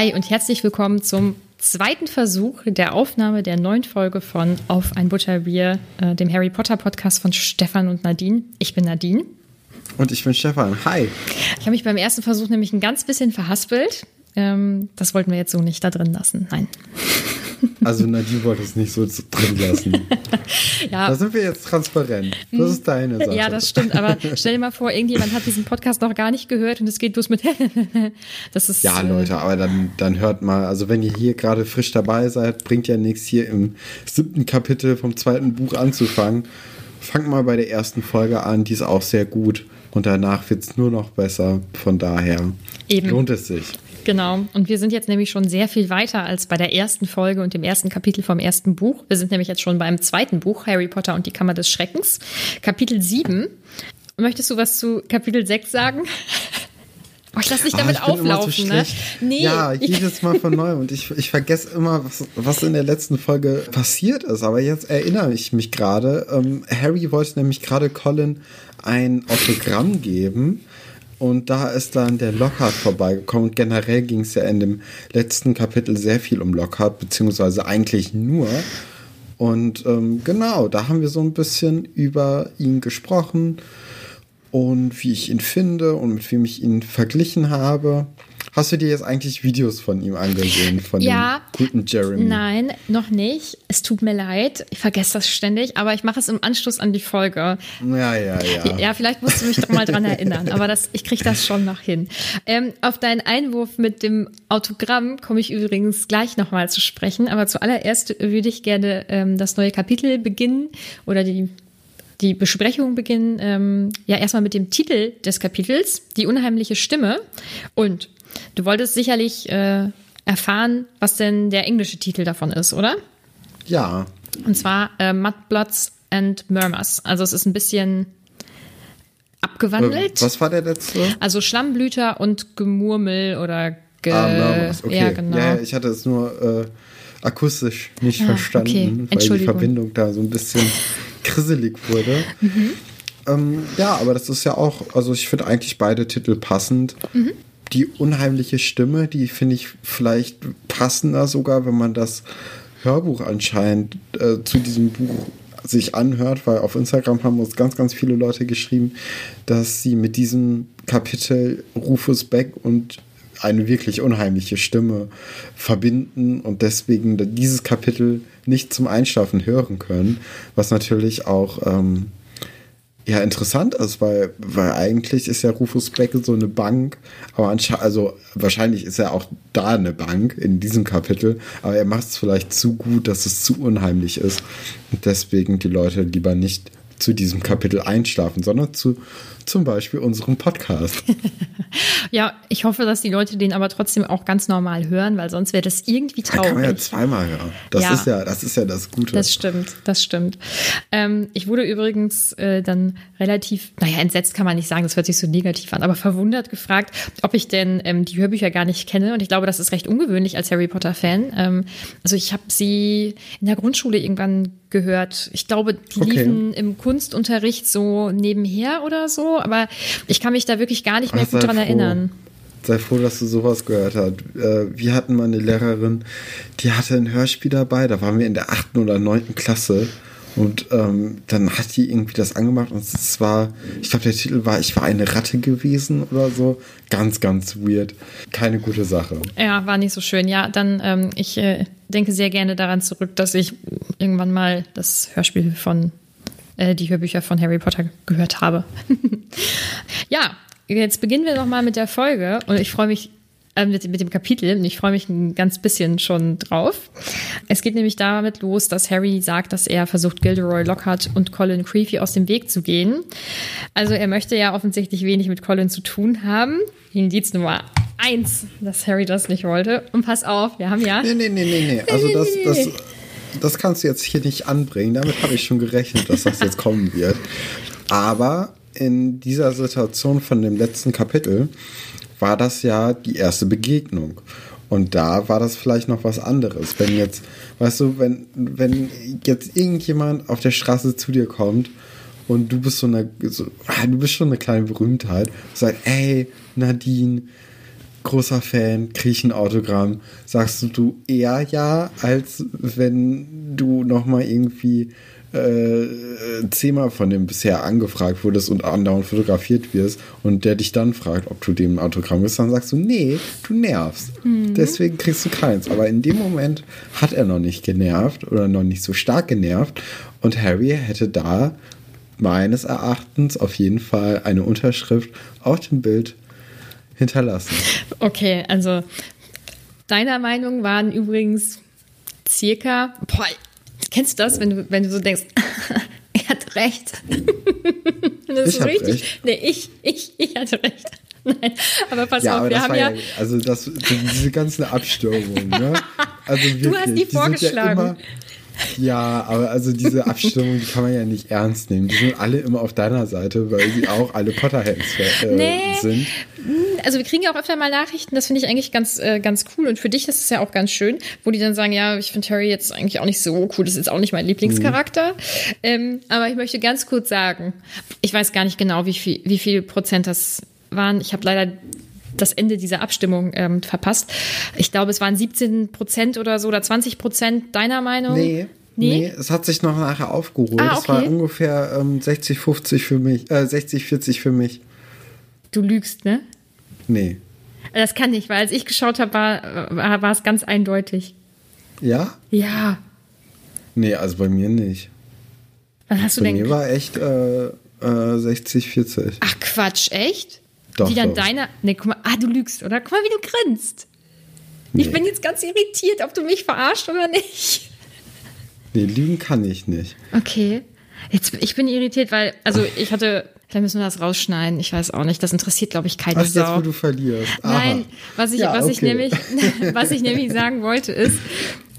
Hi und herzlich willkommen zum zweiten Versuch der Aufnahme der neuen Folge von Auf ein Butterbier, äh, dem Harry Potter Podcast von Stefan und Nadine. Ich bin Nadine. Und ich bin Stefan. Hi. Ich habe mich beim ersten Versuch nämlich ein ganz bisschen verhaspelt. Ähm, das wollten wir jetzt so nicht da drin lassen. Nein. Also Nadine wollte es nicht so drin lassen. ja. Da sind wir jetzt transparent. Das ist deine Sache. Ja, das stimmt. Aber stell dir mal vor, irgendjemand hat diesen Podcast noch gar nicht gehört und es geht bloß mit. das ist. Ja, Leute, aber dann, dann hört mal. Also wenn ihr hier gerade frisch dabei seid, bringt ja nichts hier im siebten Kapitel vom zweiten Buch anzufangen. Fangt mal bei der ersten Folge an. Die ist auch sehr gut. Und danach wird es nur noch besser. Von daher Eben. lohnt es sich. Genau. Und wir sind jetzt nämlich schon sehr viel weiter als bei der ersten Folge und dem ersten Kapitel vom ersten Buch. Wir sind nämlich jetzt schon beim zweiten Buch, Harry Potter und die Kammer des Schreckens, Kapitel 7. Möchtest du was zu Kapitel 6 sagen? Oh, ich lass dich damit ah, auflaufen, so ne? Nee. Ja, jedes Mal von neu. Und ich, ich vergesse immer, was, was in der letzten Folge passiert ist. Aber jetzt erinnere ich mich gerade. Ähm, Harry wollte nämlich gerade Colin ein Autogramm geben. Und da ist dann der Lockhart vorbeigekommen. Und generell ging es ja in dem letzten Kapitel sehr viel um Lockhart, beziehungsweise eigentlich nur. Und ähm, genau, da haben wir so ein bisschen über ihn gesprochen und wie ich ihn finde und mit wem ich ihn verglichen habe. Hast du dir jetzt eigentlich Videos von ihm angesehen, von ja, dem guten Jeremy? Nein, noch nicht. Es tut mir leid. Ich vergesse das ständig, aber ich mache es im Anschluss an die Folge. Ja, ja, ja. Ja, vielleicht musst du mich doch mal dran erinnern, aber das, ich kriege das schon noch hin. Ähm, auf deinen Einwurf mit dem Autogramm komme ich übrigens gleich nochmal zu sprechen, aber zuallererst würde ich gerne ähm, das neue Kapitel beginnen oder die die Besprechung beginnen ähm, ja erstmal mit dem Titel des Kapitels, die unheimliche Stimme. Und Du wolltest sicherlich äh, erfahren, was denn der englische Titel davon ist, oder? Ja. Und zwar äh, Mudbloods and Murmurs. Also es ist ein bisschen abgewandelt. Äh, was war der letzte? Also Schlammblüter und Gemurmel oder Ge ah, Murmurs. Okay. Ja, genau. Ja, ich hatte es nur äh, akustisch nicht ah, verstanden, okay. weil die Verbindung da so ein bisschen krisselig wurde. Mhm. Ähm, ja, aber das ist ja auch, also ich finde eigentlich beide Titel passend. Mhm die unheimliche Stimme, die finde ich vielleicht passender sogar, wenn man das Hörbuch anscheinend äh, zu diesem Buch sich anhört, weil auf Instagram haben uns ganz, ganz viele Leute geschrieben, dass sie mit diesem Kapitel Rufus Beck und eine wirklich unheimliche Stimme verbinden und deswegen dieses Kapitel nicht zum Einschlafen hören können, was natürlich auch ähm, ja interessant ist, weil, weil eigentlich ist ja Rufus Beck so eine Bank, aber also wahrscheinlich ist er auch da eine Bank in diesem Kapitel, aber er macht es vielleicht zu gut, dass es zu unheimlich ist und deswegen die Leute lieber nicht zu diesem Kapitel einschlafen, sondern zu zum Beispiel unserem Podcast. ja, ich hoffe, dass die Leute den aber trotzdem auch ganz normal hören, weil sonst wäre das irgendwie traurig. Da kann man ja zweimal hören. Das ja, ist ja, das ist ja das Gute. Das stimmt, das stimmt. Ähm, ich wurde übrigens äh, dann relativ, naja, entsetzt kann man nicht sagen, das hört sich so negativ an, aber verwundert gefragt, ob ich denn ähm, die Hörbücher gar nicht kenne. Und ich glaube, das ist recht ungewöhnlich als Harry Potter-Fan. Ähm, also ich habe sie in der Grundschule irgendwann gehört. Ich glaube, die okay. liefen im Kunstunterricht so nebenher oder so, aber ich kann mich da wirklich gar nicht mehr Ach, gut dran froh. erinnern. Sei froh, dass du sowas gehört hast. Äh, wir hatten mal eine Lehrerin, die hatte ein Hörspiel dabei, da waren wir in der achten oder neunten Klasse. Und ähm, dann hat die irgendwie das angemacht und es war, ich glaube, der Titel war Ich war eine Ratte gewesen oder so. Ganz, ganz weird. Keine gute Sache. Ja, war nicht so schön. Ja, dann, ähm, ich äh, denke sehr gerne daran zurück, dass ich irgendwann mal das Hörspiel von äh, die Hörbücher von Harry Potter gehört habe. ja, jetzt beginnen wir nochmal mit der Folge und ich freue mich äh, mit, mit, dem Kapitel und ich freue mich ein ganz bisschen schon drauf. Es geht nämlich damit los, dass Harry sagt, dass er versucht, Gilderoy Lockhart und Colin Creevy aus dem Weg zu gehen. Also er möchte ja offensichtlich wenig mit Colin zu tun haben. Indiz Nummer eins, dass Harry das nicht wollte. Und pass auf, wir haben ja. Nee, nee, nee, nee, nee. Also das, das, das kannst du jetzt hier nicht anbringen. Damit habe ich schon gerechnet, dass das jetzt kommen wird. Aber in dieser Situation von dem letzten Kapitel war das ja die erste Begegnung. Und da war das vielleicht noch was anderes. Wenn jetzt, weißt du, wenn, wenn jetzt irgendjemand auf der Straße zu dir kommt und du bist so eine, so, du bist schon eine kleine Berühmtheit, und ey, Nadine, großer Fan, kriege ich ein Autogramm. Sagst du eher ja, als wenn du nochmal irgendwie äh, zehnmal von dem bisher angefragt wurdest und andauernd fotografiert wirst und der dich dann fragt, ob du dem ein Autogramm bist, dann sagst du, nee, du nervst. Mhm. Deswegen kriegst du keins. Aber in dem Moment hat er noch nicht genervt oder noch nicht so stark genervt und Harry hätte da meines Erachtens auf jeden Fall eine Unterschrift auf dem Bild hinterlassen. Okay, also deiner Meinung waren übrigens circa, boah, Kennst du das, wenn du, wenn du so denkst, er hat recht? das ich ist richtig. Recht. Nee, ich, ich, ich hatte recht. Nein, aber pass ja, auf, aber wir haben ja, ja. Also das, diese ganzen Abstörungen, ne? Also wirklich, du hast die vorgeschlagen. Ja ja, aber also diese Abstimmung, die kann man ja nicht ernst nehmen. Die sind alle immer auf deiner Seite, weil sie auch alle Potterheads äh, nee. sind. Also wir kriegen ja auch öfter mal Nachrichten, das finde ich eigentlich ganz, äh, ganz cool. Und für dich ist es ja auch ganz schön, wo die dann sagen, ja, ich finde Harry jetzt eigentlich auch nicht so cool, das ist jetzt auch nicht mein Lieblingscharakter. Mhm. Ähm, aber ich möchte ganz kurz sagen, ich weiß gar nicht genau, wie viel, wie viel Prozent das waren. Ich habe leider das Ende dieser Abstimmung ähm, verpasst. Ich glaube, es waren 17 Prozent oder so oder 20 Prozent deiner Meinung. Nee. Nee? nee, es hat sich noch nachher aufgeholt. Ah, okay. Es war ungefähr ähm, 60, 50 für mich, äh, 60, 40 für mich. Du lügst, ne? Nee. Das kann nicht, weil als ich geschaut habe, war, war, war es ganz eindeutig. Ja? Ja. Nee, also bei mir nicht. Was hast du bei denn? Bei mir war echt äh, äh, 60, 40. Ach Quatsch, echt? Doch, die dann doch. deiner. Nee, guck mal, ah, du lügst, oder? Guck mal, wie du grinst. Nee. Ich bin jetzt ganz irritiert, ob du mich verarscht oder nicht. Nee, lügen kann ich nicht. Okay. Jetzt, ich bin irritiert, weil, also ich hatte, vielleicht müssen wir das rausschneiden, ich weiß auch nicht, das interessiert, glaube ich, keine Ach, Sau. jetzt, wo du verlierst. Aha. Nein, was ich, ja, was okay. ich nämlich, was ich nämlich sagen wollte ist,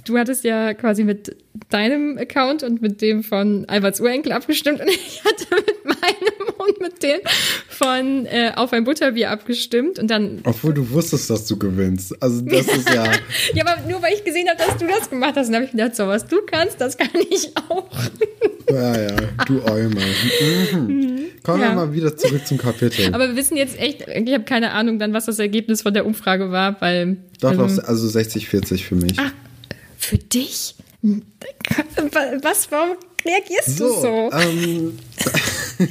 du hattest ja quasi mit deinem Account und mit dem von Alberts Urenkel abgestimmt und ich hatte mit meinem und mit dem von äh, Auf ein Butterbier abgestimmt und dann. Obwohl du wusstest, dass du gewinnst. Also das ist ja. ja, aber nur weil ich gesehen habe, dass du das gemacht hast, dann habe ich gedacht, so was du kannst, das kann ich auch. ja, ja, du Eumer. Mhm. mhm. Kommen ja. wir mal wieder zurück zum Kapitel. Aber wir wissen jetzt echt, ich habe keine Ahnung dann, was das Ergebnis von der Umfrage war, weil. Doch, ähm, also 60-40 für mich. Ach, für dich? Was, warum reagierst so, du so? Ähm,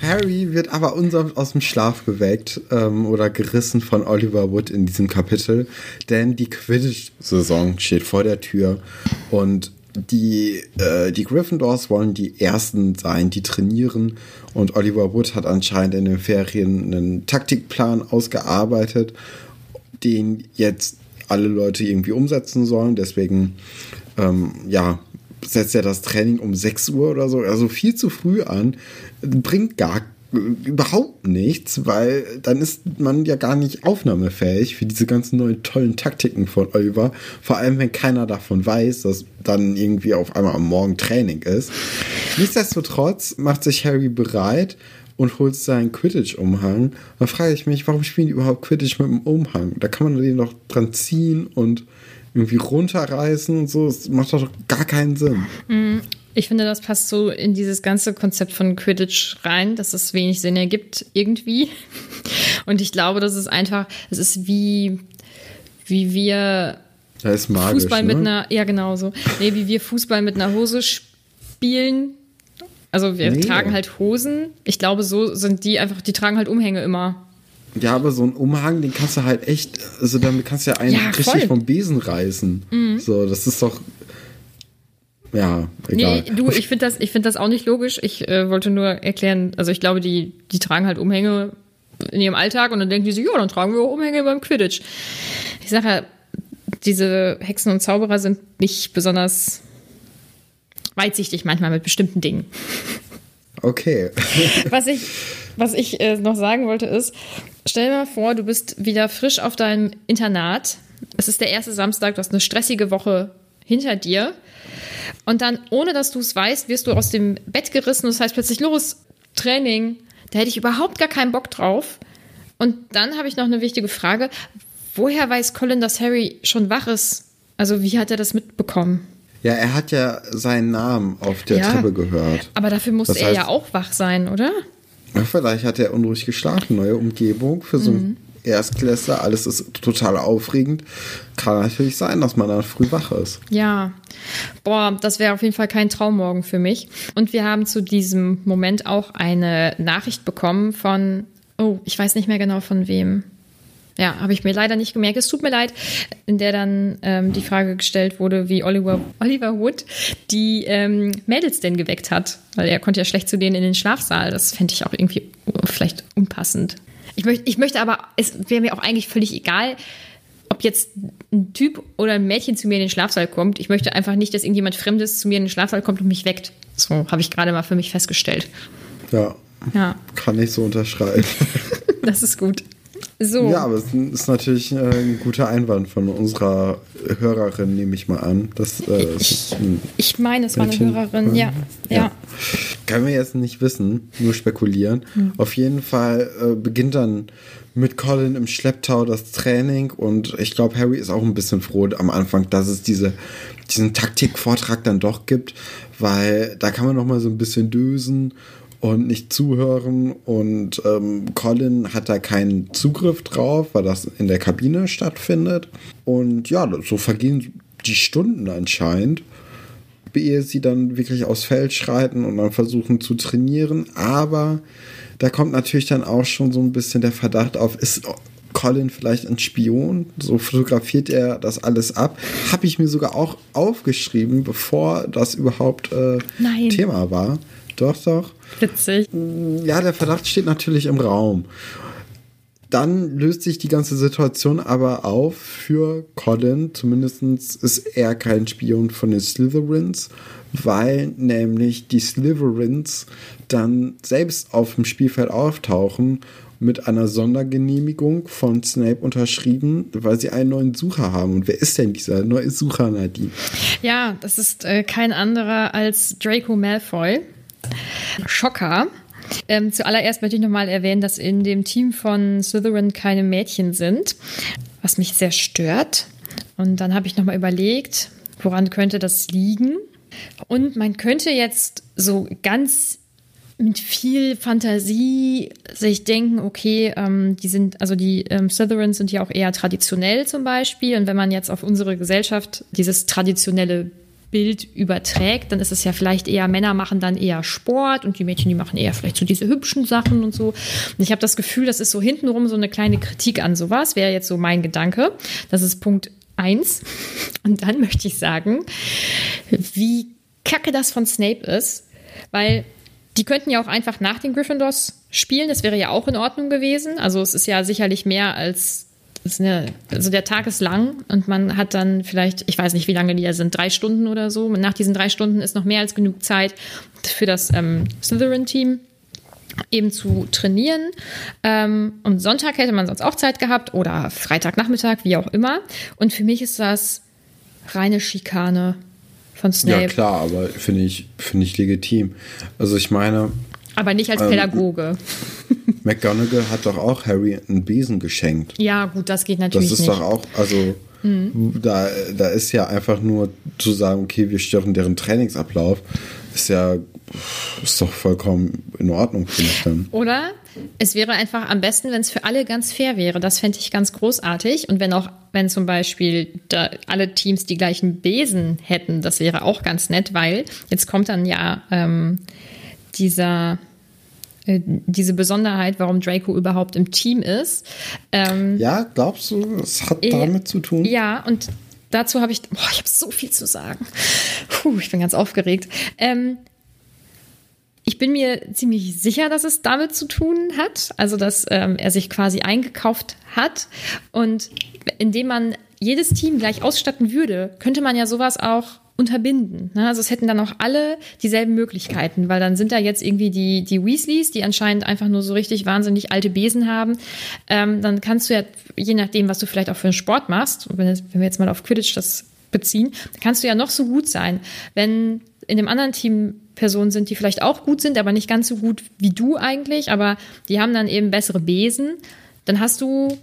Harry wird aber unsanft aus dem Schlaf geweckt ähm, oder gerissen von Oliver Wood in diesem Kapitel, denn die Quidditch-Saison steht vor der Tür und die, äh, die Gryffindors wollen die Ersten sein, die trainieren und Oliver Wood hat anscheinend in den Ferien einen Taktikplan ausgearbeitet, den jetzt alle Leute irgendwie umsetzen sollen. Deswegen, ähm, ja, setzt er das Training um 6 Uhr oder so, also viel zu früh an, bringt gar überhaupt nichts, weil dann ist man ja gar nicht aufnahmefähig für diese ganzen neuen tollen Taktiken von Oliver. Vor allem, wenn keiner davon weiß, dass dann irgendwie auf einmal am Morgen Training ist. Nichtsdestotrotz macht sich Harry bereit und holt seinen Quidditch-Umhang. Dann frage ich mich, warum spielen die überhaupt Quidditch mit dem Umhang? Da kann man den doch dran ziehen und irgendwie runterreißen und so. Das macht doch gar keinen Sinn. Mhm. Ich finde, das passt so in dieses ganze Konzept von Quidditch rein, dass es wenig Sinn ergibt irgendwie. Und ich glaube, das ist einfach, es ist wie, wie wir magisch, Fußball ne? mit einer, ja genau so, nee, wie wir Fußball mit einer Hose spielen. Also wir nee. tragen halt Hosen. Ich glaube, so sind die einfach, die tragen halt Umhänge immer. Ja, aber so ein Umhang, den kannst du halt echt, also damit kannst du ja einen ja, richtig vom Besen reißen. Mhm. So, das ist doch. Ja, egal. Nee, du, ich finde das, find das auch nicht logisch. Ich äh, wollte nur erklären, also ich glaube, die, die tragen halt Umhänge in ihrem Alltag und dann denken die sich, ja, dann tragen wir auch Umhänge beim Quidditch. Ich sage ja, diese Hexen und Zauberer sind nicht besonders weitsichtig manchmal mit bestimmten Dingen. Okay. Was ich was ich äh, noch sagen wollte ist, stell dir mal vor, du bist wieder frisch auf deinem Internat. Es ist der erste Samstag, du hast eine stressige Woche hinter dir. Und dann, ohne dass du es weißt, wirst du aus dem Bett gerissen. Das heißt plötzlich, los, Training. Da hätte ich überhaupt gar keinen Bock drauf. Und dann habe ich noch eine wichtige Frage. Woher weiß Colin, dass Harry schon wach ist? Also, wie hat er das mitbekommen? Ja, er hat ja seinen Namen auf der ja, Treppe gehört. Aber dafür muss das er ja auch wach sein, oder? Ja, vielleicht hat er unruhig geschlafen, neue Umgebung für so einen Erstklässler, alles ist total aufregend. Kann natürlich sein, dass man dann früh wach ist. Ja, boah, das wäre auf jeden Fall kein Traummorgen für mich. Und wir haben zu diesem Moment auch eine Nachricht bekommen von, oh, ich weiß nicht mehr genau von wem. Ja, habe ich mir leider nicht gemerkt. Es tut mir leid, in der dann ähm, die Frage gestellt wurde, wie Oliver, Oliver Wood die ähm, Mädels denn geweckt hat. Weil er konnte ja schlecht zu denen in den Schlafsaal. Das fände ich auch irgendwie vielleicht unpassend. Ich, möcht, ich möchte aber, es wäre mir auch eigentlich völlig egal, ob jetzt ein Typ oder ein Mädchen zu mir in den Schlafsaal kommt. Ich möchte einfach nicht, dass irgendjemand Fremdes zu mir in den Schlafsaal kommt und mich weckt. So habe ich gerade mal für mich festgestellt. Ja. Ja. Kann ich so unterschreiben. das ist gut. So. Ja, aber es ist natürlich äh, ein guter Einwand von unserer Hörerin, nehme ich mal an. Das, äh, ich, ich meine, es war eine Hörerin, ja. ja. ja. Können wir jetzt nicht wissen, nur spekulieren. Hm. Auf jeden Fall äh, beginnt dann mit Colin im Schlepptau das Training und ich glaube, Harry ist auch ein bisschen froh am Anfang, dass es diese, diesen Taktikvortrag dann doch gibt, weil da kann man noch mal so ein bisschen dösen und nicht zuhören. Und ähm, Colin hat da keinen Zugriff drauf, weil das in der Kabine stattfindet. Und ja, so vergehen die Stunden anscheinend, ehe sie dann wirklich aufs Feld schreiten und dann versuchen zu trainieren. Aber da kommt natürlich dann auch schon so ein bisschen der Verdacht auf, ist Colin vielleicht ein Spion? So fotografiert er das alles ab. Habe ich mir sogar auch aufgeschrieben, bevor das überhaupt äh, Thema war. Doch, doch. Witzig. Ja, der Verdacht steht natürlich im Raum. Dann löst sich die ganze Situation aber auf für Colin. Zumindest ist er kein Spion von den Slytherins, weil nämlich die Slytherins dann selbst auf dem Spielfeld auftauchen mit einer Sondergenehmigung von Snape unterschrieben, weil sie einen neuen Sucher haben. Und wer ist denn dieser neue Sucher, Nadine? Ja, das ist äh, kein anderer als Draco Malfoy. Schocker. Ähm, zuallererst möchte ich nochmal erwähnen, dass in dem Team von Slytherin keine Mädchen sind, was mich sehr stört. Und dann habe ich nochmal überlegt, woran könnte das liegen? Und man könnte jetzt so ganz mit viel Fantasie sich denken, okay, ähm, die sind, also die ähm, Slytherins sind ja auch eher traditionell zum Beispiel. Und wenn man jetzt auf unsere Gesellschaft dieses traditionelle Bild überträgt, dann ist es ja vielleicht eher, Männer machen dann eher Sport und die Mädchen, die machen eher vielleicht so diese hübschen Sachen und so. Und ich habe das Gefühl, das ist so hintenrum so eine kleine Kritik an sowas, wäre jetzt so mein Gedanke. Das ist Punkt eins. Und dann möchte ich sagen, wie kacke das von Snape ist, weil die könnten ja auch einfach nach den Gryffindors spielen, das wäre ja auch in Ordnung gewesen. Also es ist ja sicherlich mehr als eine, also der Tag ist lang und man hat dann vielleicht, ich weiß nicht, wie lange die da sind, drei Stunden oder so. Und nach diesen drei Stunden ist noch mehr als genug Zeit für das ähm, Slytherin-Team eben zu trainieren. Ähm, und Sonntag hätte man sonst auch Zeit gehabt oder Freitagnachmittag, wie auch immer. Und für mich ist das reine Schikane von Snape. Ja, klar, aber finde ich, finde ich legitim. Also ich meine, aber nicht als ähm, Pädagoge. McGonagall hat doch auch Harry einen Besen geschenkt. Ja, gut, das geht natürlich nicht. Das ist nicht. doch auch, also mhm. da, da ist ja einfach nur zu sagen, okay, wir stören deren Trainingsablauf, ist ja ist doch vollkommen in Ordnung, finde ich dann. Oder es wäre einfach am besten, wenn es für alle ganz fair wäre. Das fände ich ganz großartig. Und wenn auch, wenn zum Beispiel alle Teams die gleichen Besen hätten, das wäre auch ganz nett, weil jetzt kommt dann ja ähm, dieser äh, diese Besonderheit, warum Draco überhaupt im Team ist. Ähm, ja, glaubst du, es hat äh, damit zu tun? Ja, und dazu habe ich, boah, ich habe so viel zu sagen. Puh, ich bin ganz aufgeregt. Ähm, ich bin mir ziemlich sicher, dass es damit zu tun hat, also dass ähm, er sich quasi eingekauft hat und indem man jedes Team gleich ausstatten würde, könnte man ja sowas auch unterbinden. Ne? Also es hätten dann auch alle dieselben Möglichkeiten, weil dann sind da jetzt irgendwie die, die Weasleys, die anscheinend einfach nur so richtig wahnsinnig alte Besen haben. Ähm, dann kannst du ja, je nachdem, was du vielleicht auch für einen Sport machst, wenn, wenn wir jetzt mal auf Quidditch das beziehen, kannst du ja noch so gut sein. Wenn in dem anderen Team Personen sind, die vielleicht auch gut sind, aber nicht ganz so gut wie du eigentlich, aber die haben dann eben bessere Besen, dann hast du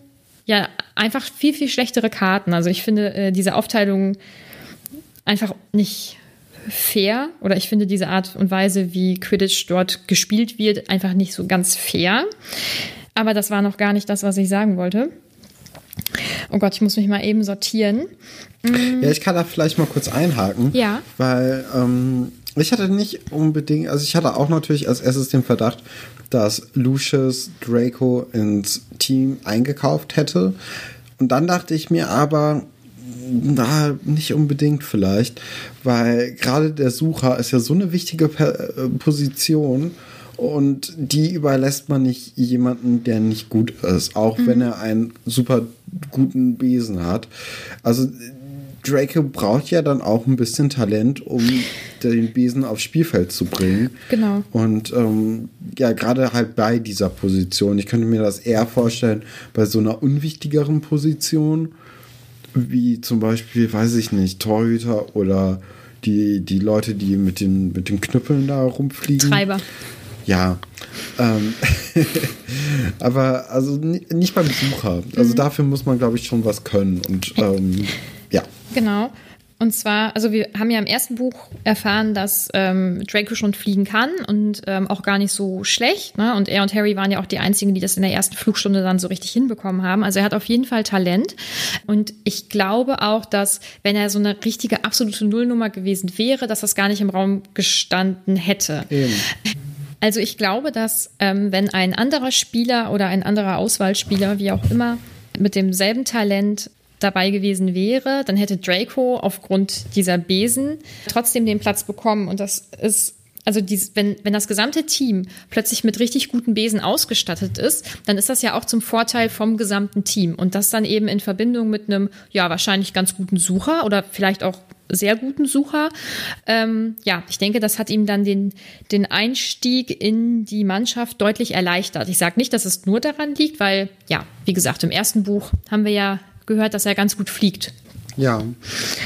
ja einfach viel, viel schlechtere Karten. Also ich finde, äh, diese Aufteilung einfach nicht fair oder ich finde diese Art und Weise, wie Quidditch dort gespielt wird, einfach nicht so ganz fair. Aber das war noch gar nicht das, was ich sagen wollte. Oh Gott, ich muss mich mal eben sortieren. Ja, ich kann da vielleicht mal kurz einhaken. Ja. Weil ähm, ich hatte nicht unbedingt, also ich hatte auch natürlich als erstes den Verdacht, dass Lucius Draco ins Team eingekauft hätte. Und dann dachte ich mir aber, na, nicht unbedingt vielleicht, weil gerade der Sucher ist ja so eine wichtige äh, Position und die überlässt man nicht jemanden, der nicht gut ist, auch mhm. wenn er einen super guten Besen hat. Also Draco braucht ja dann auch ein bisschen Talent, um den Besen aufs Spielfeld zu bringen. Genau. Und ähm, ja, gerade halt bei dieser Position. Ich könnte mir das eher vorstellen, bei so einer unwichtigeren Position, wie zum Beispiel, weiß ich nicht, Torhüter oder die, die Leute, die mit den, mit den Knüppeln da rumfliegen. Treiber. Ja. Ähm, aber also nicht beim Besucher. Also mhm. dafür muss man, glaube ich, schon was können. Und ähm, ja. Genau. Und zwar, also wir haben ja im ersten Buch erfahren, dass ähm, Draco schon fliegen kann und ähm, auch gar nicht so schlecht. Ne? Und er und Harry waren ja auch die einzigen, die das in der ersten Flugstunde dann so richtig hinbekommen haben. Also er hat auf jeden Fall Talent. Und ich glaube auch, dass wenn er so eine richtige absolute Nullnummer gewesen wäre, dass das gar nicht im Raum gestanden hätte. Eben. Also ich glaube, dass ähm, wenn ein anderer Spieler oder ein anderer Auswahlspieler, wie auch immer, mit demselben Talent dabei gewesen wäre, dann hätte Draco aufgrund dieser Besen trotzdem den Platz bekommen. Und das ist also dies, wenn, wenn das gesamte Team plötzlich mit richtig guten Besen ausgestattet ist, dann ist das ja auch zum Vorteil vom gesamten Team. Und das dann eben in Verbindung mit einem, ja, wahrscheinlich ganz guten Sucher oder vielleicht auch sehr guten Sucher. Ähm, ja, ich denke, das hat ihm dann den, den Einstieg in die Mannschaft deutlich erleichtert. Ich sage nicht, dass es nur daran liegt, weil, ja, wie gesagt, im ersten Buch haben wir ja gehört, dass er ganz gut fliegt. Ja.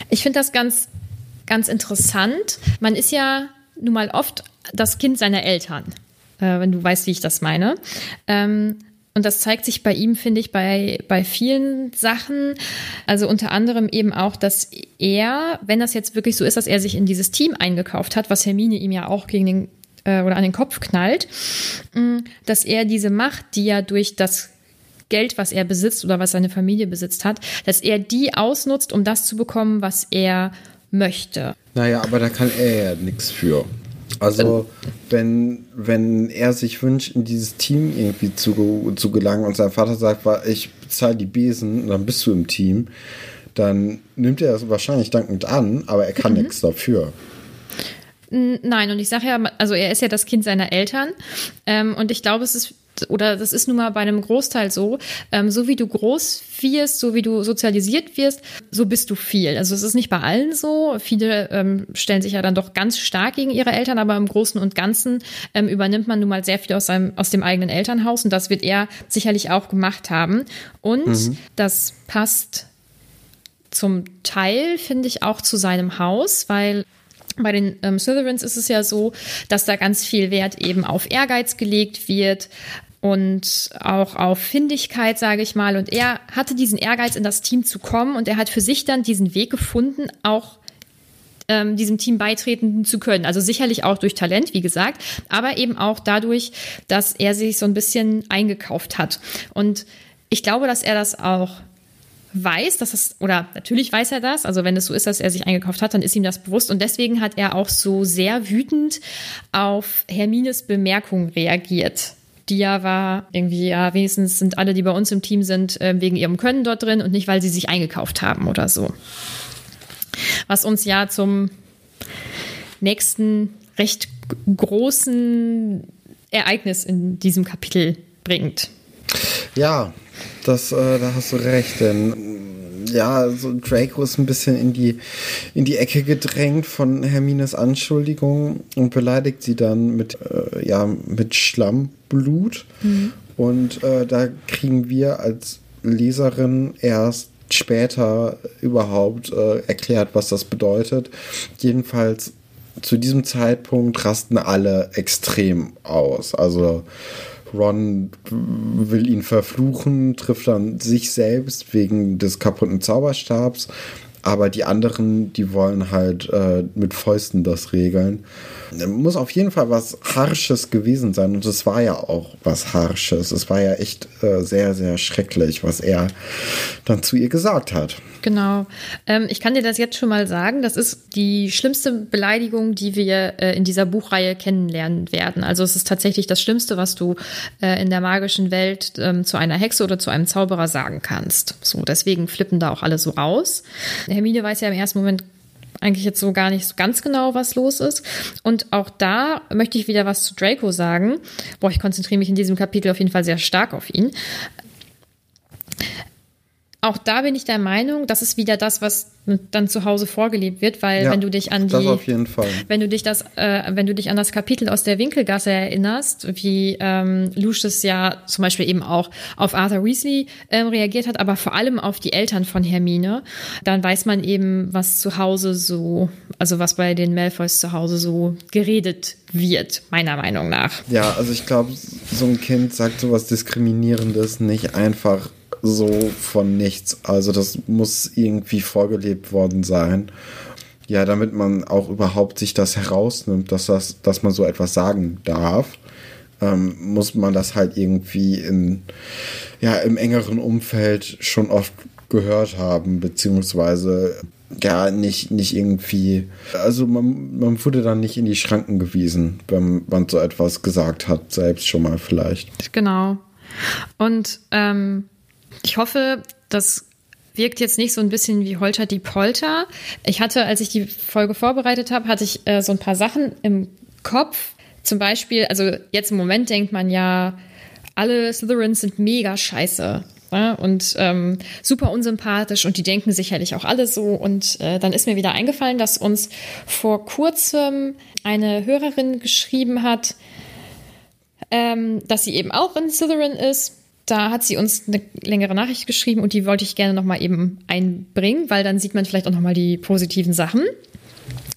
Ich finde das ganz, ganz interessant. Man ist ja nun mal oft das Kind seiner Eltern, äh, wenn du weißt, wie ich das meine. Ähm, und das zeigt sich bei ihm, finde ich, bei, bei vielen Sachen. Also unter anderem eben auch, dass er, wenn das jetzt wirklich so ist, dass er sich in dieses Team eingekauft hat, was Hermine ihm ja auch gegen den äh, oder an den Kopf knallt, mm, dass er diese Macht, die er durch das Geld, was er besitzt oder was seine Familie besitzt hat, dass er die ausnutzt, um das zu bekommen, was er möchte. Naja, aber da kann er ja nichts für. Also, wenn, wenn er sich wünscht, in dieses Team irgendwie zu, zu gelangen und sein Vater sagt, ich bezahle die Besen, dann bist du im Team, dann nimmt er das wahrscheinlich dankend an, aber er kann mhm. nichts dafür. Nein, und ich sage ja, also er ist ja das Kind seiner Eltern. Ähm, und ich glaube, es ist oder das ist nun mal bei einem Großteil so, ähm, so wie du groß wirst, so wie du sozialisiert wirst, so bist du viel. Also es ist nicht bei allen so. Viele ähm, stellen sich ja dann doch ganz stark gegen ihre Eltern, aber im Großen und Ganzen ähm, übernimmt man nun mal sehr viel aus, seinem, aus dem eigenen Elternhaus und das wird er sicherlich auch gemacht haben. Und mhm. das passt zum Teil, finde ich, auch zu seinem Haus, weil bei den ähm, Slytherins ist es ja so, dass da ganz viel Wert eben auf Ehrgeiz gelegt wird und auch auf Findigkeit, sage ich mal. Und er hatte diesen Ehrgeiz, in das Team zu kommen und er hat für sich dann diesen Weg gefunden, auch ähm, diesem Team beitreten zu können. Also sicherlich auch durch Talent, wie gesagt, aber eben auch dadurch, dass er sich so ein bisschen eingekauft hat. Und ich glaube, dass er das auch weiß, dass es, oder natürlich weiß er das, also wenn es so ist, dass er sich eingekauft hat, dann ist ihm das bewusst und deswegen hat er auch so sehr wütend auf Hermines Bemerkung reagiert. Die ja war irgendwie, ja, wenigstens sind alle, die bei uns im Team sind, äh, wegen ihrem Können dort drin und nicht, weil sie sich eingekauft haben oder so. Was uns ja zum nächsten recht großen Ereignis in diesem Kapitel bringt. Ja, das, äh, da hast du recht, denn ja, so Draco ist ein bisschen in die, in die Ecke gedrängt von Hermines Anschuldigung und beleidigt sie dann mit, äh, ja, mit Schlammblut. Mhm. Und äh, da kriegen wir als Leserin erst später überhaupt äh, erklärt, was das bedeutet. Jedenfalls zu diesem Zeitpunkt rasten alle extrem aus. Also Ron will ihn verfluchen, trifft dann sich selbst wegen des kaputten Zauberstabs. Aber die anderen, die wollen halt äh, mit Fäusten das regeln. Muss auf jeden Fall was Harsches gewesen sein und es war ja auch was Harsches. Es war ja echt äh, sehr, sehr schrecklich, was er dann zu ihr gesagt hat. Genau. Ähm, ich kann dir das jetzt schon mal sagen. Das ist die schlimmste Beleidigung, die wir äh, in dieser Buchreihe kennenlernen werden. Also es ist tatsächlich das Schlimmste, was du äh, in der magischen Welt ähm, zu einer Hexe oder zu einem Zauberer sagen kannst. So, deswegen flippen da auch alle so aus. Hermine weiß ja im ersten Moment eigentlich jetzt so gar nicht so ganz genau, was los ist. Und auch da möchte ich wieder was zu Draco sagen. Boah, ich konzentriere mich in diesem Kapitel auf jeden Fall sehr stark auf ihn auch da bin ich der Meinung, das ist wieder das, was dann zu Hause vorgelebt wird, weil ja, wenn du dich an die, das auf jeden Fall. wenn du dich das, äh, wenn du dich an das Kapitel aus der Winkelgasse erinnerst, wie ähm, Lucius ja zum Beispiel eben auch auf Arthur Weasley ähm, reagiert hat, aber vor allem auf die Eltern von Hermine, dann weiß man eben, was zu Hause so, also was bei den Malfoys zu Hause so geredet wird, meiner Meinung nach. Ja, also ich glaube, so ein Kind sagt sowas Diskriminierendes nicht einfach so von nichts. Also das muss irgendwie vorgelebt worden sein. Ja, damit man auch überhaupt sich das herausnimmt, dass, das, dass man so etwas sagen darf, ähm, muss man das halt irgendwie in, ja, im engeren Umfeld schon oft gehört haben, beziehungsweise ja, nicht, nicht irgendwie, also man, man wurde dann nicht in die Schranken gewiesen, wenn man so etwas gesagt hat, selbst schon mal vielleicht. Genau. Und ähm, ich hoffe, das wirkt jetzt nicht so ein bisschen wie Holter die Polter. Ich hatte, als ich die Folge vorbereitet habe, hatte ich äh, so ein paar Sachen im Kopf. Zum Beispiel, also jetzt im Moment denkt man ja, alle Slytherins sind mega scheiße ne? und ähm, super unsympathisch und die denken sicherlich auch alle so. Und äh, dann ist mir wieder eingefallen, dass uns vor kurzem eine Hörerin geschrieben hat, ähm, dass sie eben auch in Slytherin ist da hat sie uns eine längere Nachricht geschrieben und die wollte ich gerne nochmal eben einbringen, weil dann sieht man vielleicht auch nochmal die positiven Sachen.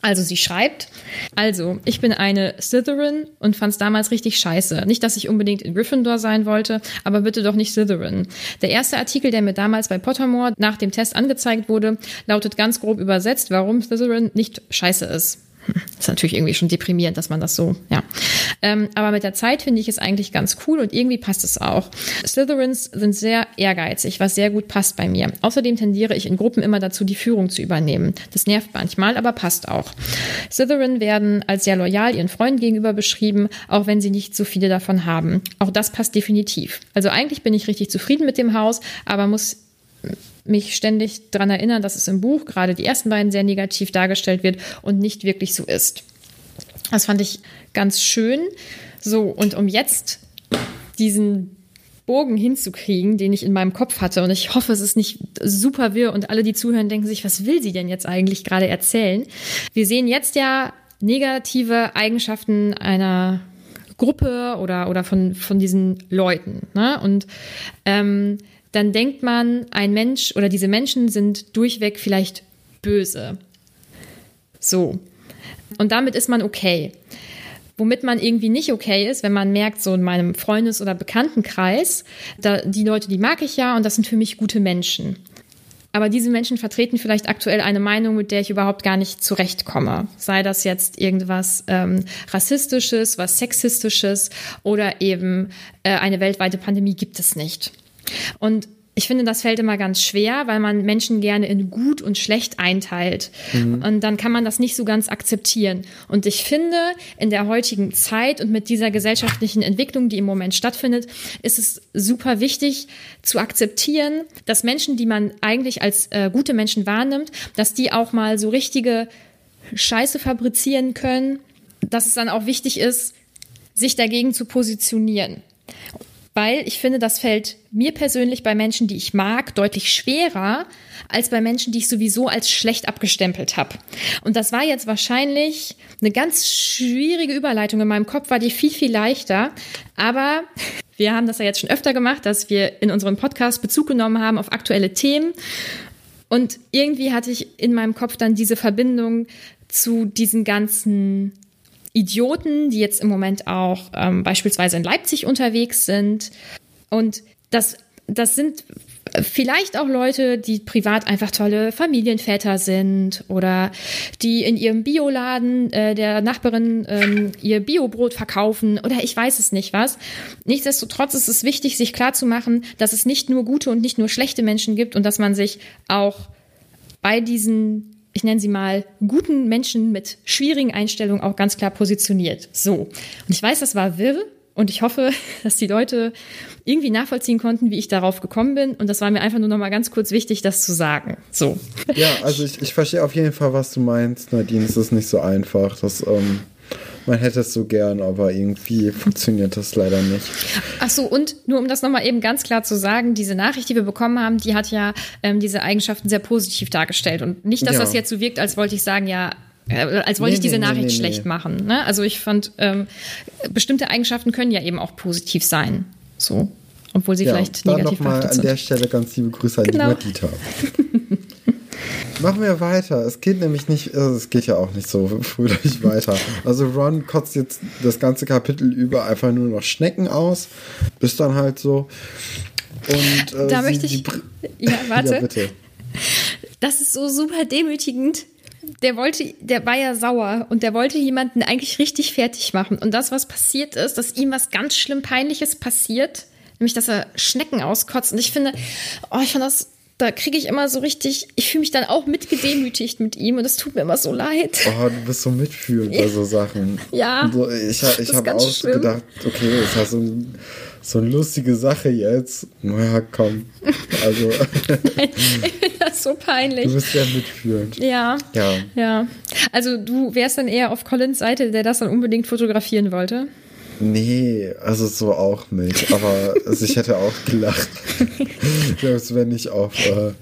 Also sie schreibt, also ich bin eine Slytherin und fand es damals richtig scheiße. Nicht, dass ich unbedingt in Gryffindor sein wollte, aber bitte doch nicht Slytherin. Der erste Artikel, der mir damals bei Pottermore nach dem Test angezeigt wurde, lautet ganz grob übersetzt, warum Slytherin nicht scheiße ist. Ist natürlich irgendwie schon deprimierend, dass man das so, ja. Ähm, aber mit der Zeit finde ich es eigentlich ganz cool und irgendwie passt es auch. Slytherins sind sehr ehrgeizig, was sehr gut passt bei mir. Außerdem tendiere ich in Gruppen immer dazu, die Führung zu übernehmen. Das nervt manchmal, aber passt auch. Slytherin werden als sehr loyal ihren Freunden gegenüber beschrieben, auch wenn sie nicht so viele davon haben. Auch das passt definitiv. Also eigentlich bin ich richtig zufrieden mit dem Haus, aber muss mich ständig daran erinnern, dass es im Buch gerade die ersten beiden sehr negativ dargestellt wird und nicht wirklich so ist. Das fand ich ganz schön. So, und um jetzt diesen Bogen hinzukriegen, den ich in meinem Kopf hatte, und ich hoffe, es ist nicht super wirr und alle, die zuhören, denken sich, was will sie denn jetzt eigentlich gerade erzählen? Wir sehen jetzt ja negative Eigenschaften einer Gruppe oder, oder von, von diesen Leuten. Ne? Und ähm, dann denkt man, ein Mensch oder diese Menschen sind durchweg vielleicht böse. So. Und damit ist man okay. Womit man irgendwie nicht okay ist, wenn man merkt, so in meinem Freundes- oder Bekanntenkreis, da, die Leute, die mag ich ja und das sind für mich gute Menschen. Aber diese Menschen vertreten vielleicht aktuell eine Meinung, mit der ich überhaupt gar nicht zurechtkomme. Sei das jetzt irgendwas ähm, Rassistisches, was Sexistisches oder eben äh, eine weltweite Pandemie gibt es nicht. Und ich finde, das fällt immer ganz schwer, weil man Menschen gerne in gut und schlecht einteilt. Mhm. Und dann kann man das nicht so ganz akzeptieren. Und ich finde, in der heutigen Zeit und mit dieser gesellschaftlichen Entwicklung, die im Moment stattfindet, ist es super wichtig zu akzeptieren, dass Menschen, die man eigentlich als äh, gute Menschen wahrnimmt, dass die auch mal so richtige Scheiße fabrizieren können, dass es dann auch wichtig ist, sich dagegen zu positionieren weil ich finde, das fällt mir persönlich bei Menschen, die ich mag, deutlich schwerer als bei Menschen, die ich sowieso als schlecht abgestempelt habe. Und das war jetzt wahrscheinlich eine ganz schwierige Überleitung. In meinem Kopf war die viel, viel leichter. Aber wir haben das ja jetzt schon öfter gemacht, dass wir in unserem Podcast Bezug genommen haben auf aktuelle Themen. Und irgendwie hatte ich in meinem Kopf dann diese Verbindung zu diesen ganzen Idioten, die jetzt im Moment auch ähm, beispielsweise in Leipzig unterwegs sind. Und das, das sind Vielleicht auch Leute, die privat einfach tolle Familienväter sind oder die in ihrem Bioladen äh, der Nachbarin ähm, ihr Biobrot verkaufen oder ich weiß es nicht was. Nichtsdestotrotz ist es wichtig, sich klarzumachen, dass es nicht nur gute und nicht nur schlechte Menschen gibt und dass man sich auch bei diesen ich nenne sie mal, guten Menschen mit schwierigen Einstellungen auch ganz klar positioniert. So. Und ich weiß, das war wirr, und ich hoffe, dass die Leute irgendwie nachvollziehen konnten, wie ich darauf gekommen bin. Und das war mir einfach nur noch mal ganz kurz wichtig, das zu sagen. So. Ja, also ich, ich verstehe auf jeden Fall, was du meinst, Nadine. Es ist nicht so einfach. Das, ähm, man hätte es so gern, aber irgendwie funktioniert das leider nicht. Ach so, und nur um das nochmal eben ganz klar zu sagen, diese Nachricht, die wir bekommen haben, die hat ja ähm, diese Eigenschaften sehr positiv dargestellt. Und nicht, dass ja. das jetzt so wirkt, als wollte ich sagen, ja, äh, als wollte nee, ich diese nee, Nachricht nee, schlecht machen. Ne? Also ich fand, ähm, bestimmte Eigenschaften können ja eben auch positiv sein. So. Obwohl sie ja, vielleicht negativ noch mal an der Stelle ganz liebe Grüße an genau. die Madita. Machen wir weiter. Es geht nämlich nicht, also es geht ja auch nicht so fröhlich weiter. Also Ron kotzt jetzt das ganze Kapitel über einfach nur noch Schnecken aus. Ist dann halt so. Und äh, da möchte ich. ja, warte. ja, bitte. Das ist so super demütigend der wollte, der war ja sauer und der wollte jemanden eigentlich richtig fertig machen. Und das, was passiert ist, dass ihm was ganz schlimm Peinliches passiert, nämlich, dass er Schnecken auskotzt. Und ich finde, oh, ich fand das, da kriege ich immer so richtig, ich fühle mich dann auch mitgedemütigt mit ihm und es tut mir immer so leid. Oh, du bist so mitfühlend bei so Sachen. Ja. So, ich ich habe auch schlimm. gedacht, okay, das hast du so eine lustige Sache jetzt. Naja, komm. Also. Nein, ich finde das so peinlich. Du bist ja mitführend. Ja. Ja. Ja. Also du wärst dann eher auf Collins Seite, der das dann unbedingt fotografieren wollte. Nee, also so auch nicht. Aber also ich hätte auch gelacht. Selbst wenn ich auch äh,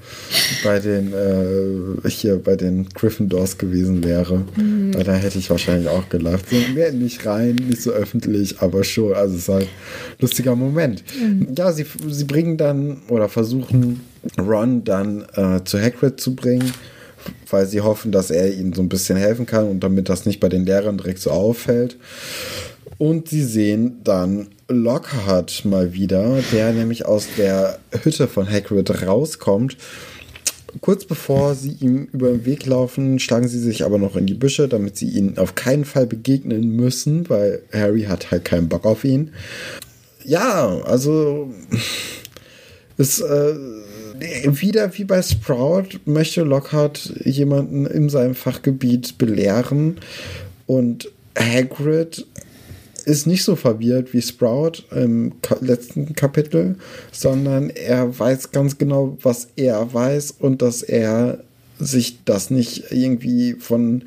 bei den äh, hier bei den Gryffindors gewesen wäre. Mhm. Da hätte ich wahrscheinlich auch gelacht. So, mehr nicht rein, nicht so öffentlich, aber schon. Also es ist halt ein lustiger Moment. Mhm. Ja, sie, sie bringen dann oder versuchen Ron dann äh, zu Hagrid zu bringen weil sie hoffen, dass er ihnen so ein bisschen helfen kann und damit das nicht bei den Lehrern direkt so auffällt. Und sie sehen dann Lockhart mal wieder, der nämlich aus der Hütte von Hagrid rauskommt. Kurz bevor sie ihm über den Weg laufen, schlagen sie sich aber noch in die Büsche, damit sie ihn auf keinen Fall begegnen müssen, weil Harry hat halt keinen Bock auf ihn. Ja, also ist äh, wieder wie bei Sprout möchte Lockhart jemanden in seinem Fachgebiet belehren und Hagrid ist nicht so verwirrt wie Sprout im letzten Kapitel, sondern er weiß ganz genau, was er weiß und dass er sich das nicht irgendwie von